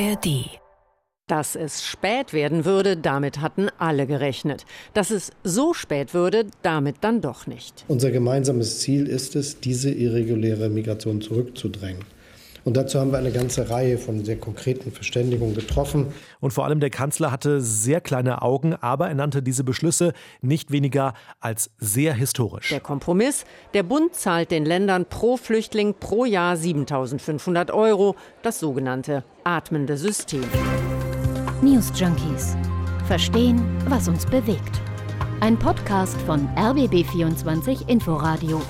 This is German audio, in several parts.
ARD dass es spät werden würde, damit hatten alle gerechnet. Dass es so spät würde, damit dann doch nicht. Unser gemeinsames Ziel ist es, diese irreguläre Migration zurückzudrängen. Und dazu haben wir eine ganze Reihe von sehr konkreten Verständigungen getroffen. Und vor allem der Kanzler hatte sehr kleine Augen, aber er nannte diese Beschlüsse nicht weniger als sehr historisch. Der Kompromiss, der Bund zahlt den Ländern pro Flüchtling pro Jahr 7500 Euro, das sogenannte atmende System. News Junkies. Verstehen, was uns bewegt. Ein Podcast von RBB24 Inforadio.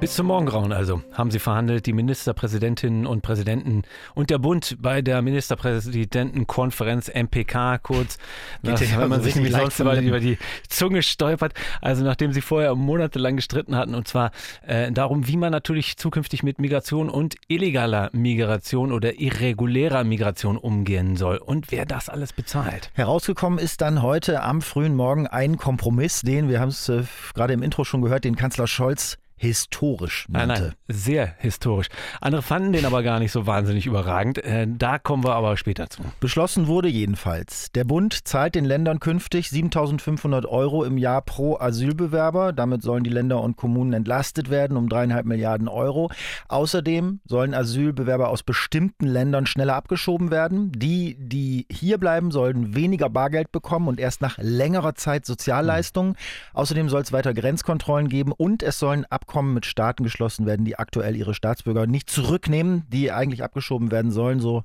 Bis zum Morgengrauen also haben sie verhandelt, die Ministerpräsidentinnen und Präsidenten und der Bund bei der Ministerpräsidentenkonferenz MPK kurz, nach, wenn man sich nämlich sonst über, über die Zunge stolpert. Also nachdem sie vorher monatelang gestritten hatten und zwar äh, darum, wie man natürlich zukünftig mit Migration und illegaler Migration oder irregulärer Migration umgehen soll und wer das alles bezahlt. Herausgekommen ist dann heute am frühen Morgen ein Kompromiss, den, wir haben es äh, gerade im Intro schon gehört, den Kanzler Scholz historisch nannte. Nein, nein, sehr historisch. Andere fanden den aber gar nicht so wahnsinnig überragend. Äh, da kommen wir aber später zu. Beschlossen wurde jedenfalls, der Bund zahlt den Ländern künftig 7500 Euro im Jahr pro Asylbewerber. Damit sollen die Länder und Kommunen entlastet werden um dreieinhalb Milliarden Euro. Außerdem sollen Asylbewerber aus bestimmten Ländern schneller abgeschoben werden. Die, die hier bleiben, sollen weniger Bargeld bekommen und erst nach längerer Zeit Sozialleistungen. Mhm. Außerdem soll es weiter Grenzkontrollen geben und es sollen ab Abkommen mit Staaten geschlossen werden, die aktuell ihre Staatsbürger nicht zurücknehmen, die eigentlich abgeschoben werden sollen, so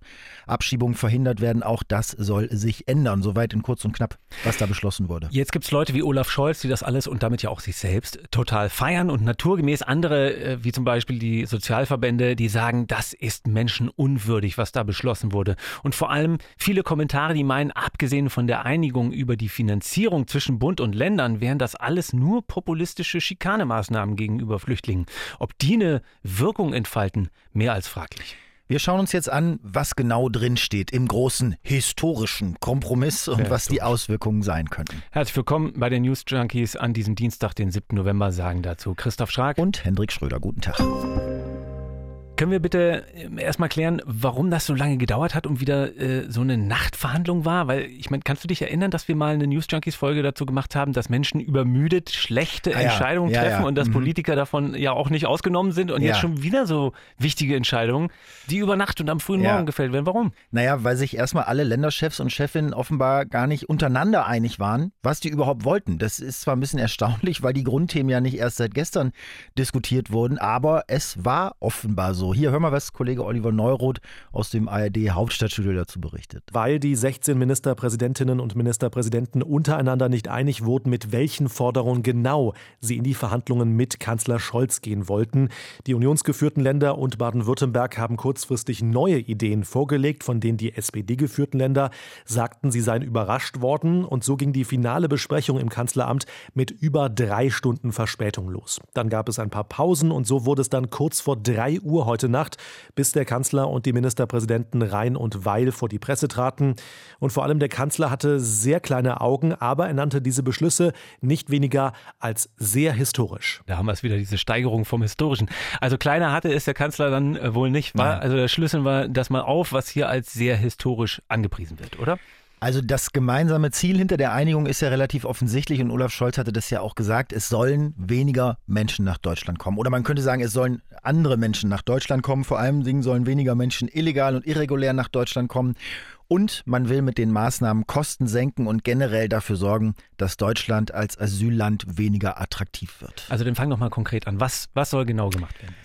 Abschiebungen verhindert werden. Auch das soll sich ändern. Soweit in kurz und knapp, was da beschlossen wurde. Jetzt gibt es Leute wie Olaf Scholz, die das alles und damit ja auch sich selbst total feiern und naturgemäß andere, äh, wie zum Beispiel die Sozialverbände, die sagen, das ist menschenunwürdig, was da beschlossen wurde. Und vor allem viele Kommentare, die meinen, abgesehen von der Einigung über die Finanzierung zwischen Bund und Ländern, wären das alles nur populistische Schikanemaßnahmen gegenüber gegenüber Flüchtlingen. Ob die eine Wirkung entfalten, mehr als fraglich. Wir schauen uns jetzt an, was genau drin steht im großen historischen Kompromiss und was die Auswirkungen sein könnten. Herzlich willkommen bei den News Junkies an diesem Dienstag, den 7. November, sagen dazu Christoph Schrag und Hendrik Schröder. Guten Tag. Können wir bitte ähm, erstmal klären, warum das so lange gedauert hat und wieder äh, so eine Nachtverhandlung war? Weil, ich meine, kannst du dich erinnern, dass wir mal eine News Junkies Folge dazu gemacht haben, dass Menschen übermüdet schlechte ah, Entscheidungen ja, treffen ja. und dass mhm. Politiker davon ja auch nicht ausgenommen sind und ja. jetzt schon wieder so wichtige Entscheidungen, die über Nacht und am frühen Morgen gefällt werden. Warum? Naja, weil sich erstmal alle Länderchefs und Chefinnen offenbar gar nicht untereinander einig waren, was die überhaupt wollten. Das ist zwar ein bisschen erstaunlich, weil die Grundthemen ja nicht erst seit gestern diskutiert wurden, aber es war offenbar so Hier hören wir, was Kollege Oliver Neuroth aus dem ARD Hauptstadtstudio dazu berichtet. Weil die 16 Ministerpräsidentinnen und Ministerpräsidenten untereinander nicht einig wurden, mit welchen Forderungen genau sie in die Verhandlungen mit Kanzler Scholz gehen wollten. Die unionsgeführten Länder und Baden-Württemberg haben kurzfristig neue Ideen vorgelegt, von denen die SPD-geführten Länder sagten, sie seien überrascht worden. Und so ging die finale Besprechung im Kanzleramt mit über drei Stunden Verspätung los. Dann gab es ein paar Pausen und so wurde es dann kurz vor drei Uhr heute heute Nacht, bis der Kanzler und die Ministerpräsidenten Rhein und Weil vor die Presse traten. Und vor allem der Kanzler hatte sehr kleine Augen, aber er nannte diese Beschlüsse nicht weniger als sehr historisch. Da haben wir es wieder, diese Steigerung vom Historischen. Also kleiner hatte es der Kanzler dann äh, wohl nicht. War, also der Schlüssel war das mal auf, was hier als sehr historisch angepriesen wird, oder? Also das gemeinsame Ziel hinter der Einigung ist ja relativ offensichtlich und Olaf Scholz hatte das ja auch gesagt, es sollen weniger Menschen nach Deutschland kommen. Oder man könnte sagen, es sollen andere Menschen nach Deutschland kommen. Vor allem sollen weniger Menschen illegal und irregulär nach Deutschland kommen. Und man will mit den Maßnahmen Kosten senken und generell dafür sorgen, dass Deutschland als Asylland weniger attraktiv wird. Also dann fang doch mal konkret an. Was, was soll genau gemacht werden?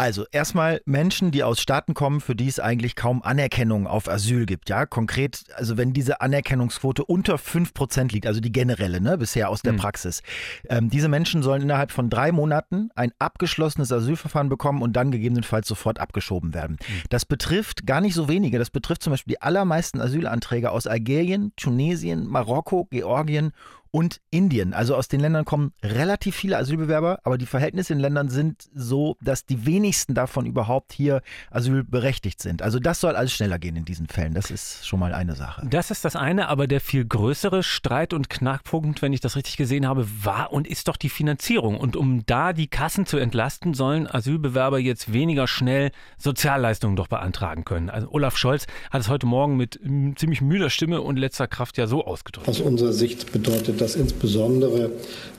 Also erstmal Menschen, die aus Staaten kommen, für die es eigentlich kaum Anerkennung auf Asyl gibt. Ja, konkret, also wenn diese Anerkennungsquote unter 5% liegt, also die generelle, ne, bisher aus der mhm. Praxis. Ähm, diese Menschen sollen innerhalb von drei Monaten ein abgeschlossenes Asylverfahren bekommen und dann gegebenenfalls sofort abgeschoben werden. Mhm. Das betrifft gar nicht so wenige. Das betrifft zum Beispiel die allermeisten Asylanträge aus Algerien, Tunesien, Marokko, Georgien und Indien. Also aus den Ländern kommen relativ viele Asylbewerber, aber die Verhältnisse in den Ländern sind so, dass die wenigsten davon überhaupt hier asylberechtigt sind. Also das soll alles schneller gehen in diesen Fällen. Das ist schon mal eine Sache. Das ist das eine, aber der viel größere Streit und Knackpunkt, wenn ich das richtig gesehen habe, war und ist doch die Finanzierung. Und um da die Kassen zu entlasten, sollen Asylbewerber jetzt weniger schnell Sozialleistungen doch beantragen können. Also Olaf Scholz hat es heute Morgen mit ziemlich müder Stimme und letzter Kraft ja so ausgedrückt. Aus unserer Sicht bedeutet das insbesondere,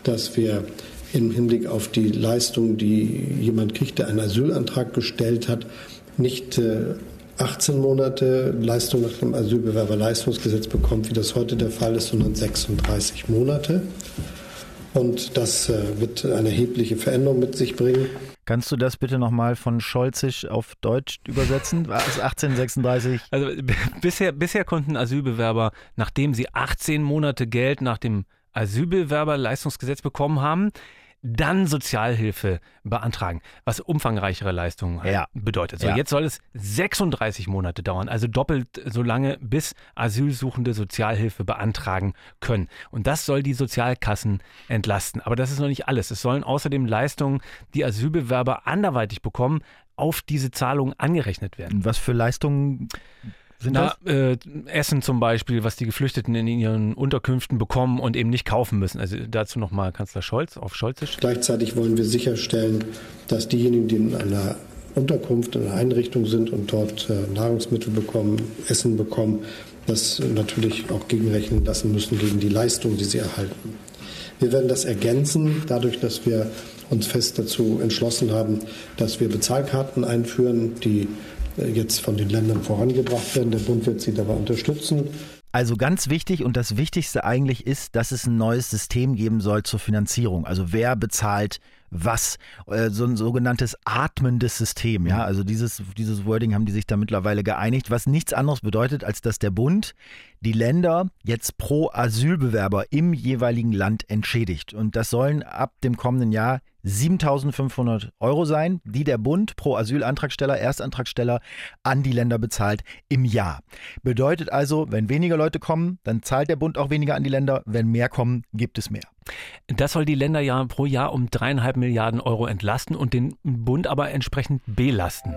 dass wir im Hinblick auf die Leistung, die jemand kriegt, der einen Asylantrag gestellt hat, nicht 18 äh, Monate Leistung nach dem Asylbewerberleistungsgesetz bekommt, wie das heute der Fall ist, sondern 36 Monate. Und das äh, wird eine erhebliche Veränderung mit sich bringen. Kannst du das bitte nochmal von Scholzisch auf Deutsch übersetzen? War es 1836? Also bisher, bisher konnten Asylbewerber, nachdem sie 18 Monate Geld nach dem Asylbewerberleistungsgesetz bekommen haben, dann Sozialhilfe beantragen, was umfangreichere Leistungen ja. bedeutet. So, ja. jetzt soll es 36 Monate dauern, also doppelt so lange, bis Asylsuchende Sozialhilfe beantragen können. Und das soll die Sozialkassen entlasten. Aber das ist noch nicht alles. Es sollen außerdem Leistungen, die Asylbewerber anderweitig bekommen, auf diese Zahlungen angerechnet werden. Was für Leistungen sind Na, äh, Essen zum Beispiel, was die Geflüchteten in ihren Unterkünften bekommen und eben nicht kaufen müssen. Also dazu nochmal Kanzler Scholz auf Scholzisch. Gleichzeitig wollen wir sicherstellen, dass diejenigen, die in einer Unterkunft, in einer Einrichtung sind und dort äh, Nahrungsmittel bekommen, Essen bekommen, das natürlich auch gegenrechnen lassen müssen gegen die Leistung, die sie erhalten. Wir werden das ergänzen, dadurch, dass wir uns fest dazu entschlossen haben, dass wir Bezahlkarten einführen, die jetzt von den Ländern vorangebracht werden. Der Bund wird sie dabei unterstützen. Also ganz wichtig und das Wichtigste eigentlich ist, dass es ein neues System geben soll zur Finanzierung. Also wer bezahlt was, äh, so ein sogenanntes atmendes System. Ja, also dieses, dieses Wording haben die sich da mittlerweile geeinigt, was nichts anderes bedeutet, als dass der Bund die Länder jetzt pro Asylbewerber im jeweiligen Land entschädigt. Und das sollen ab dem kommenden Jahr 7.500 Euro sein, die der Bund pro Asylantragsteller, Erstantragsteller an die Länder bezahlt im Jahr. Bedeutet also, wenn weniger Leute kommen, dann zahlt der Bund auch weniger an die Länder. Wenn mehr kommen, gibt es mehr. Das soll die Länder ja pro Jahr um dreieinhalb Milliarden Euro entlasten und den Bund aber entsprechend belasten.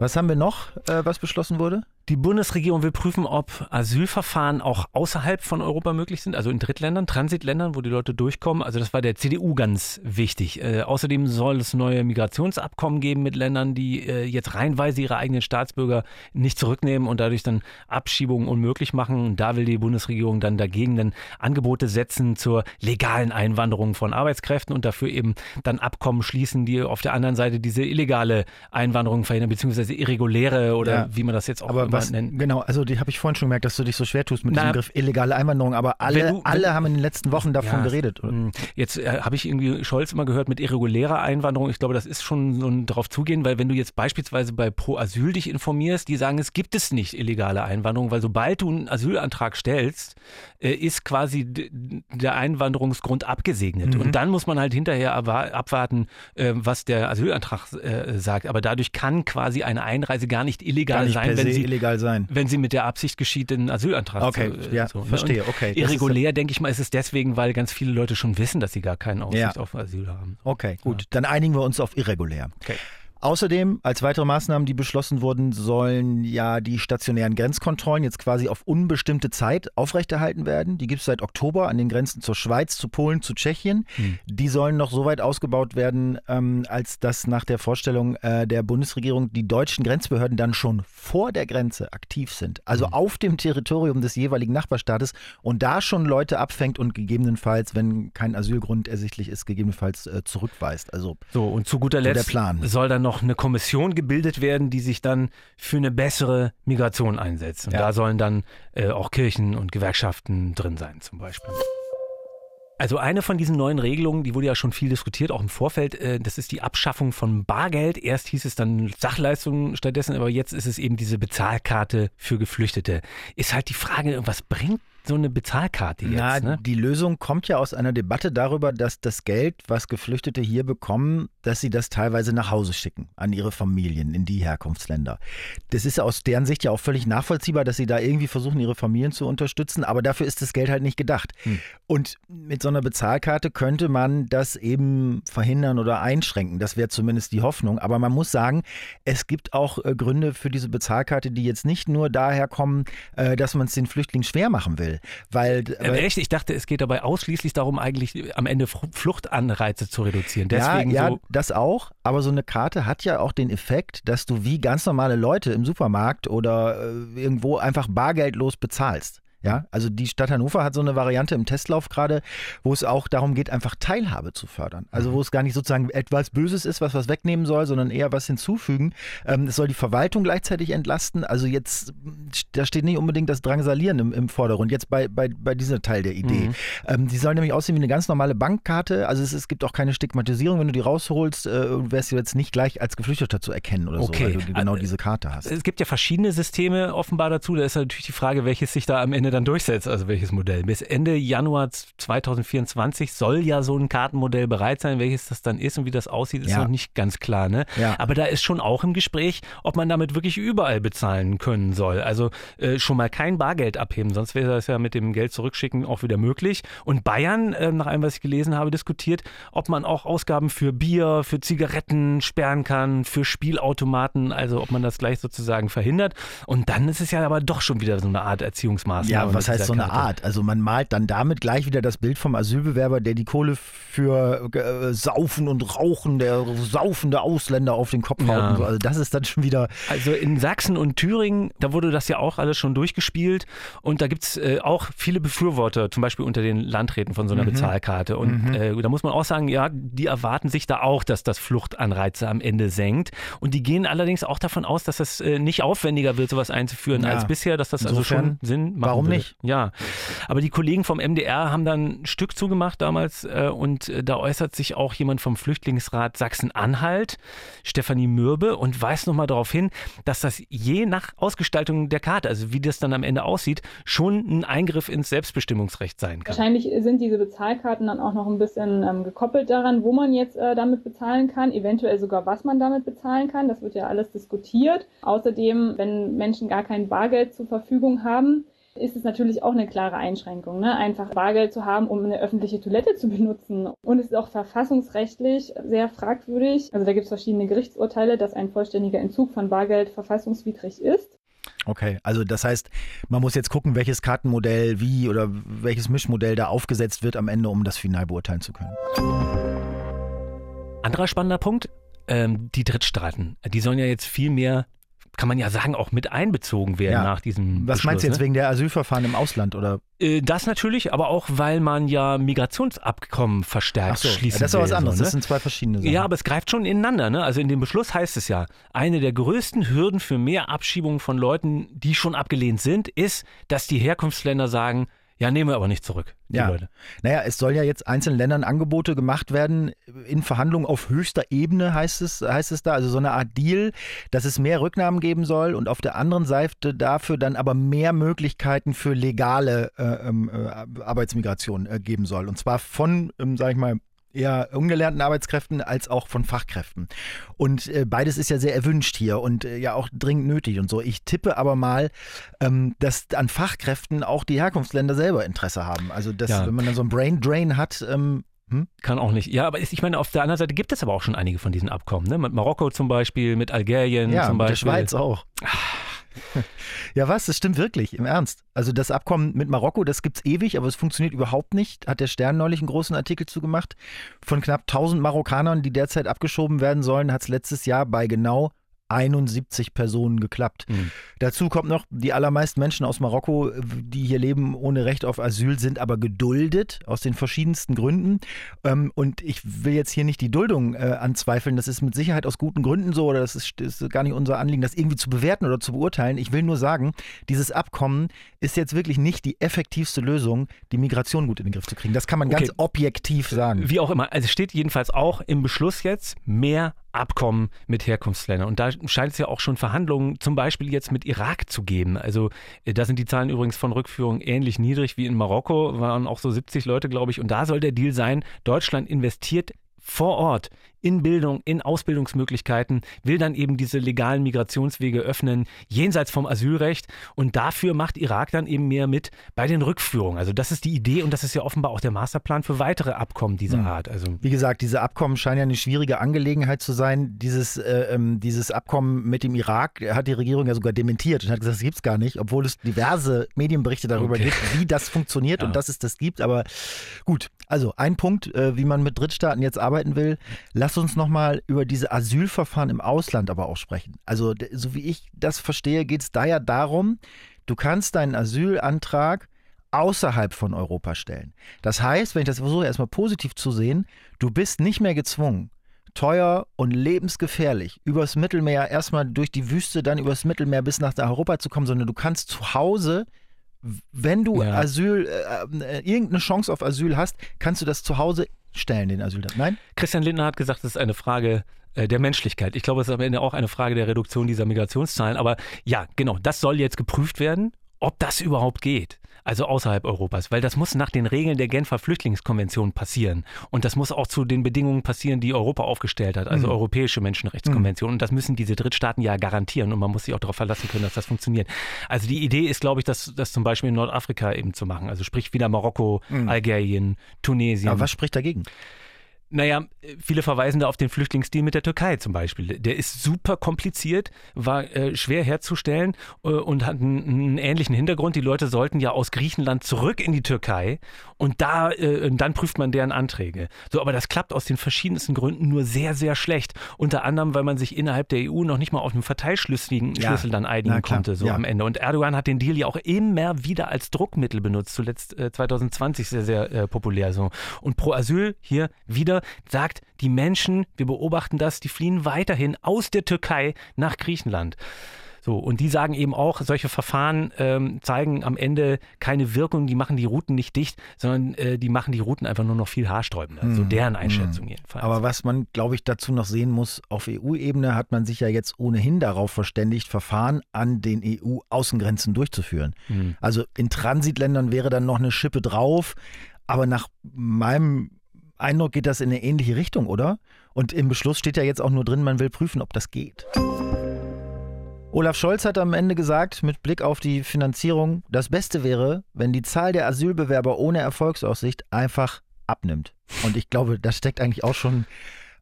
Was haben wir noch, äh, was beschlossen wurde? Die Bundesregierung will prüfen, ob Asylverfahren auch außerhalb von Europa möglich sind, also in Drittländern, Transitländern, wo die Leute durchkommen. Also das war der CDU ganz wichtig. Äh, außerdem soll es neue Migrationsabkommen geben mit Ländern, die äh, jetzt reinweise ihre eigenen Staatsbürger nicht zurücknehmen und dadurch dann Abschiebungen unmöglich machen. Und da will die Bundesregierung dann dagegen dann Angebote setzen zur legalen Einwanderung von Arbeitskräften und dafür eben dann Abkommen schließen, die auf der anderen Seite diese illegale Einwanderung verhindern, beziehungsweise irreguläre oder ja. wie man das jetzt auch was, nennen. Genau, also die habe ich vorhin schon gemerkt, dass du dich so schwer tust mit Na, diesem Begriff illegale Einwanderung, aber alle, du, alle haben in den letzten Wochen davon ja, geredet. Oder? Hm. Jetzt äh, habe ich irgendwie Scholz immer gehört mit irregulärer Einwanderung. Ich glaube, das ist schon so ein darauf zugehen, weil wenn du jetzt beispielsweise bei Pro Asyl dich informierst, die sagen, es gibt es nicht illegale Einwanderung, weil sobald du einen Asylantrag stellst, äh, ist quasi der Einwanderungsgrund abgesegnet. Mhm. Und dann muss man halt hinterher abwarten, äh, was der Asylantrag äh, sagt. Aber dadurch kann quasi eine Einreise gar nicht illegal gar nicht sein, wenn sie illegal sein. Wenn sie mit der Absicht geschieht, den Asylantrag okay, zu äh, ja, so, ne? verstehe, okay. Irregulär, denke ich mal, ist es deswegen, weil ganz viele Leute schon wissen, dass sie gar keine Aussicht ja. auf Asyl haben. Okay, gut. Ja. Dann einigen wir uns auf irregulär. Okay. Außerdem, als weitere Maßnahmen, die beschlossen wurden, sollen ja die stationären Grenzkontrollen jetzt quasi auf unbestimmte Zeit aufrechterhalten werden. Die gibt es seit Oktober an den Grenzen zur Schweiz, zu Polen, zu Tschechien. Hm. Die sollen noch so weit ausgebaut werden, ähm, als dass nach der Vorstellung äh, der Bundesregierung die deutschen Grenzbehörden dann schon vor der Grenze aktiv sind. Also hm. auf dem Territorium des jeweiligen Nachbarstaates und da schon Leute abfängt und gegebenenfalls, wenn kein Asylgrund ersichtlich ist, gegebenenfalls äh, zurückweist. Also so und zu guter Letzt soll dann noch noch eine Kommission gebildet werden, die sich dann für eine bessere Migration einsetzt. Und ja. da sollen dann äh, auch Kirchen und Gewerkschaften drin sein, zum Beispiel. Also eine von diesen neuen Regelungen, die wurde ja schon viel diskutiert, auch im Vorfeld, äh, das ist die Abschaffung von Bargeld. Erst hieß es dann Sachleistungen stattdessen, aber jetzt ist es eben diese Bezahlkarte für Geflüchtete. Ist halt die Frage, was bringt so eine Bezahlkarte jetzt. Na, ne? die Lösung kommt ja aus einer Debatte darüber, dass das Geld, was Geflüchtete hier bekommen, dass sie das teilweise nach Hause schicken an ihre Familien in die Herkunftsländer. Das ist aus deren Sicht ja auch völlig nachvollziehbar, dass sie da irgendwie versuchen, ihre Familien zu unterstützen, aber dafür ist das Geld halt nicht gedacht. Hm. Und mit so einer Bezahlkarte könnte man das eben verhindern oder einschränken. Das wäre zumindest die Hoffnung. Aber man muss sagen, es gibt auch äh, Gründe für diese Bezahlkarte, die jetzt nicht nur daher kommen, äh, dass man es den Flüchtlingen schwer machen will. Weil, äh, echt? Ich dachte, es geht dabei ausschließlich darum, eigentlich am Ende Fluchtanreize zu reduzieren. Deswegen ja, ja so das auch. Aber so eine Karte hat ja auch den Effekt, dass du wie ganz normale Leute im Supermarkt oder äh, irgendwo einfach bargeldlos bezahlst. Ja, also die Stadt Hannover hat so eine Variante im Testlauf gerade, wo es auch darum geht, einfach Teilhabe zu fördern. Also wo es gar nicht sozusagen etwas Böses ist, was was wegnehmen soll, sondern eher was hinzufügen. Ähm, es soll die Verwaltung gleichzeitig entlasten. Also jetzt, da steht nicht unbedingt das Drangsalieren im, im Vordergrund. Jetzt bei, bei, bei dieser Teil der Idee. Mhm. Ähm, die soll nämlich aussehen wie eine ganz normale Bankkarte. Also es, es gibt auch keine Stigmatisierung, wenn du die rausholst, äh, wärst du jetzt nicht gleich als Geflüchteter zu erkennen oder okay. so, weil du genau also, diese Karte hast. Es gibt ja verschiedene Systeme offenbar dazu. Da ist natürlich die Frage, welches sich da am Ende dann durchsetzt, also welches Modell. Bis Ende Januar 2024 soll ja so ein Kartenmodell bereit sein. Welches das dann ist und wie das aussieht, ist ja. noch nicht ganz klar. Ne? Ja. Aber da ist schon auch im Gespräch, ob man damit wirklich überall bezahlen können soll. Also äh, schon mal kein Bargeld abheben, sonst wäre das ja mit dem Geld zurückschicken auch wieder möglich. Und Bayern, äh, nach allem, was ich gelesen habe, diskutiert, ob man auch Ausgaben für Bier, für Zigaretten sperren kann, für Spielautomaten, also ob man das gleich sozusagen verhindert. Und dann ist es ja aber doch schon wieder so eine Art Erziehungsmaßnahme. Ja, was heißt so eine Art. Also man malt dann damit gleich wieder das Bild vom Asylbewerber, der die Kohle für äh, Saufen und Rauchen, der saufende Ausländer auf den Kopf haut. Ja. So. Also das ist dann schon wieder. Also in Sachsen und Thüringen, da wurde das ja auch alles schon durchgespielt und da gibt es äh, auch viele Befürworter, zum Beispiel unter den Landräten von so einer mhm. Bezahlkarte. Und mhm. äh, da muss man auch sagen, ja, die erwarten sich da auch, dass das Fluchtanreize am Ende senkt. Und die gehen allerdings auch davon aus, dass es äh, nicht aufwendiger wird, sowas einzuführen ja. als bisher, dass das Insofern, also schon Sinn macht. Warum nicht? Ja. Aber die Kollegen vom MDR haben dann ein Stück zugemacht damals äh, und äh, da äußert sich auch jemand vom Flüchtlingsrat Sachsen-Anhalt, Stefanie Mürbe, und weist nochmal darauf hin, dass das je nach Ausgestaltung der Karte, also wie das dann am Ende aussieht, schon ein Eingriff ins Selbstbestimmungsrecht sein kann. Wahrscheinlich sind diese Bezahlkarten dann auch noch ein bisschen ähm, gekoppelt daran, wo man jetzt äh, damit bezahlen kann, eventuell sogar was man damit bezahlen kann. Das wird ja alles diskutiert. Außerdem, wenn Menschen gar kein Bargeld zur Verfügung haben, ist es natürlich auch eine klare Einschränkung, ne? einfach Bargeld zu haben, um eine öffentliche Toilette zu benutzen. Und es ist auch verfassungsrechtlich sehr fragwürdig. Also da gibt es verschiedene Gerichtsurteile, dass ein vollständiger Entzug von Bargeld verfassungswidrig ist. Okay, also das heißt, man muss jetzt gucken, welches Kartenmodell wie oder welches Mischmodell da aufgesetzt wird am Ende, um das final beurteilen zu können. Anderer spannender Punkt, ähm, die Drittstaaten. Die sollen ja jetzt viel mehr kann man ja sagen, auch mit einbezogen werden ja. nach diesem. Was meinst du jetzt ne? wegen der Asylverfahren im Ausland oder? Äh, das natürlich, aber auch weil man ja Migrationsabkommen verstärkt so, schließen Das ist aber was anderes. So, ne? Das sind zwei verschiedene Sachen. Ja, aber es greift schon ineinander. Ne? Also in dem Beschluss heißt es ja, eine der größten Hürden für mehr Abschiebungen von Leuten, die schon abgelehnt sind, ist, dass die Herkunftsländer sagen, ja, nehmen wir aber nicht zurück. ja. Leute. Naja, es soll ja jetzt einzelnen Ländern Angebote gemacht werden in Verhandlungen auf höchster Ebene, heißt es, heißt es da. Also so eine Art Deal, dass es mehr Rücknahmen geben soll und auf der anderen Seite dafür dann aber mehr Möglichkeiten für legale äh, ähm, äh, Arbeitsmigration äh, geben soll. Und zwar von, ähm, sag ich mal, eher ungelernten Arbeitskräften als auch von Fachkräften. Und äh, beides ist ja sehr erwünscht hier und äh, ja auch dringend nötig und so. Ich tippe aber mal, ähm, dass an Fachkräften auch die Herkunftsländer selber Interesse haben. Also, dass, ja. wenn man dann so einen Brain Drain hat, ähm, hm? Kann auch nicht. Ja, aber ich meine, auf der anderen Seite gibt es aber auch schon einige von diesen Abkommen. Ne? Mit Marokko zum Beispiel, mit Algerien ja, zum Beispiel. Ja, der Schweiz auch. Ja, was? Das stimmt wirklich, im Ernst. Also das Abkommen mit Marokko, das gibt's ewig, aber es funktioniert überhaupt nicht. Hat der Stern neulich einen großen Artikel zugemacht. Von knapp 1000 Marokkanern, die derzeit abgeschoben werden sollen, hat es letztes Jahr bei genau 71 Personen geklappt. Mhm. Dazu kommt noch, die allermeisten Menschen aus Marokko, die hier leben ohne Recht auf Asyl, sind aber geduldet aus den verschiedensten Gründen. Ähm, und ich will jetzt hier nicht die Duldung äh, anzweifeln. Das ist mit Sicherheit aus guten Gründen so oder das ist, ist gar nicht unser Anliegen, das irgendwie zu bewerten oder zu beurteilen. Ich will nur sagen, dieses Abkommen ist jetzt wirklich nicht die effektivste Lösung, die Migration gut in den Griff zu kriegen. Das kann man okay. ganz objektiv sagen. Wie auch immer. Also steht jedenfalls auch im Beschluss jetzt mehr Abkommen mit Herkunftsländern. Und da scheint es ja auch schon Verhandlungen zum Beispiel jetzt mit Irak zu geben. Also äh, da sind die Zahlen übrigens von Rückführung ähnlich niedrig wie in Marokko, waren auch so 70 Leute, glaube ich. Und da soll der Deal sein, Deutschland investiert vor Ort in Bildung, in Ausbildungsmöglichkeiten, will dann eben diese legalen Migrationswege öffnen, jenseits vom Asylrecht. Und dafür macht Irak dann eben mehr mit bei den Rückführungen. Also das ist die Idee und das ist ja offenbar auch der Masterplan für weitere Abkommen dieser mhm. Art. Also Wie gesagt, diese Abkommen scheinen ja eine schwierige Angelegenheit zu sein. Dieses, äh, ähm, dieses Abkommen mit dem Irak hat die Regierung ja sogar dementiert und hat gesagt, das gibt es gar nicht, obwohl es diverse Medienberichte darüber okay. gibt, wie das funktioniert ja. und dass es das gibt. Aber gut, also ein Punkt, äh, wie man mit Drittstaaten jetzt arbeiten will. Lass uns nochmal über diese Asylverfahren im Ausland aber auch sprechen. Also, so wie ich das verstehe, geht es da ja darum, du kannst deinen Asylantrag außerhalb von Europa stellen. Das heißt, wenn ich das versuche, erstmal positiv zu sehen, du bist nicht mehr gezwungen, teuer und lebensgefährlich übers Mittelmeer, erstmal durch die Wüste, dann übers Mittelmeer bis nach Europa zu kommen, sondern du kannst zu Hause wenn du ja. Asyl, äh, äh, irgendeine Chance auf Asyl hast, kannst du das zu Hause stellen, den Asylantrag. Nein? Christian Lindner hat gesagt, es ist eine Frage äh, der Menschlichkeit. Ich glaube, es ist am Ende auch eine Frage der Reduktion dieser Migrationszahlen. Aber ja, genau, das soll jetzt geprüft werden, ob das überhaupt geht also außerhalb Europas, weil das muss nach den Regeln der Genfer Flüchtlingskonvention passieren. Und das muss auch zu den Bedingungen passieren, die Europa aufgestellt hat, also mhm. Europäische Menschenrechtskonvention. Mhm. Und das müssen diese Drittstaaten ja garantieren und man muss sich auch darauf verlassen können, dass das funktioniert. Also die Idee ist, glaube ich, das, das zum Beispiel in Nordafrika eben zu machen. Also sprich wieder Marokko, mhm. Algerien, Tunesien. Aber was spricht dagegen? Naja, viele verweisen da auf den Flüchtlingsdeal mit der Türkei zum Beispiel. Der ist super kompliziert, war äh, schwer herzustellen äh, und hat einen, einen, ähnlichen Hintergrund. Die Leute sollten ja aus Griechenland zurück in die Türkei und da äh, dann prüft man deren Anträge. So, aber das klappt aus den verschiedensten Gründen nur sehr, sehr schlecht. Unter anderem, weil man sich innerhalb der EU noch nicht mal auf einen Verteilschlüssel ja, dann einigen konnte, so ja. am Ende. Und Erdogan hat den Deal ja auch immer wieder als Druckmittel benutzt, zuletzt 2020 äh, sehr, sehr äh, populär so. Und pro Asyl hier wieder sagt, die Menschen, wir beobachten das, die fliehen weiterhin aus der Türkei nach Griechenland. So, und die sagen eben auch, solche Verfahren ähm, zeigen am Ende keine Wirkung, die machen die Routen nicht dicht, sondern äh, die machen die Routen einfach nur noch viel haarsträubender. Mm, so hm, deren hm. Einschätzung mm. jedenfalls. Aber was man, glaube ich, dazu noch sehen muss, auf EU-Ebene hat man sich ja jetzt ohnehin darauf verständigt, Verfahren an den EU-Außengrenzen durchzuführen. Mm. Also in Transitländern wäre dann noch eine Schippe drauf, aber nach meinem Eindruck geht das in eine ähnliche Richtung, oder? Und im Beschluss steht ja jetzt auch nur drin, man will prüfen, ob das geht. Olaf Scholz hat am Ende gesagt, mit Blick auf die Finanzierung, das Beste wäre, wenn die Zahl der Asylbewerber ohne Erfolgsaussicht einfach abnimmt. Und ich glaube, das steckt eigentlich auch schon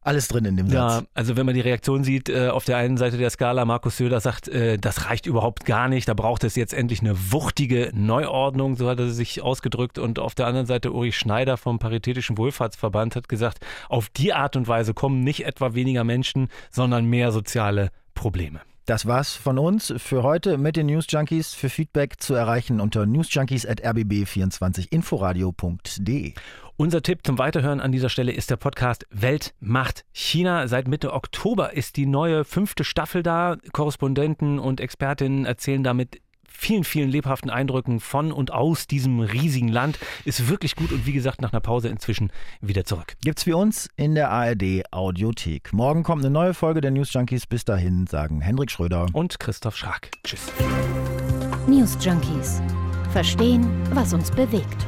alles drin in dem Satz. Ja, also wenn man die Reaktion sieht, äh, auf der einen Seite der Skala, Markus Söder sagt, äh, das reicht überhaupt gar nicht, da braucht es jetzt endlich eine wuchtige Neuordnung, so hat er sich ausgedrückt. Und auf der anderen Seite Ulrich Schneider vom Paritätischen Wohlfahrtsverband hat gesagt, auf die Art und Weise kommen nicht etwa weniger Menschen, sondern mehr soziale Probleme. Das war's von uns für heute mit den News Junkies. Für Feedback zu erreichen unter newsjunkies.rbb24inforadio.de. Unser Tipp zum Weiterhören an dieser Stelle ist der Podcast Welt macht China. Seit Mitte Oktober ist die neue fünfte Staffel da. Korrespondenten und Expertinnen erzählen damit vielen, vielen lebhaften Eindrücken von und aus diesem riesigen Land. Ist wirklich gut und wie gesagt, nach einer Pause inzwischen wieder zurück. Gibt's wie uns in der ARD Audiothek. Morgen kommt eine neue Folge der News Junkies. Bis dahin sagen Hendrik Schröder und Christoph Schrag. Tschüss. News Junkies. Verstehen, was uns bewegt.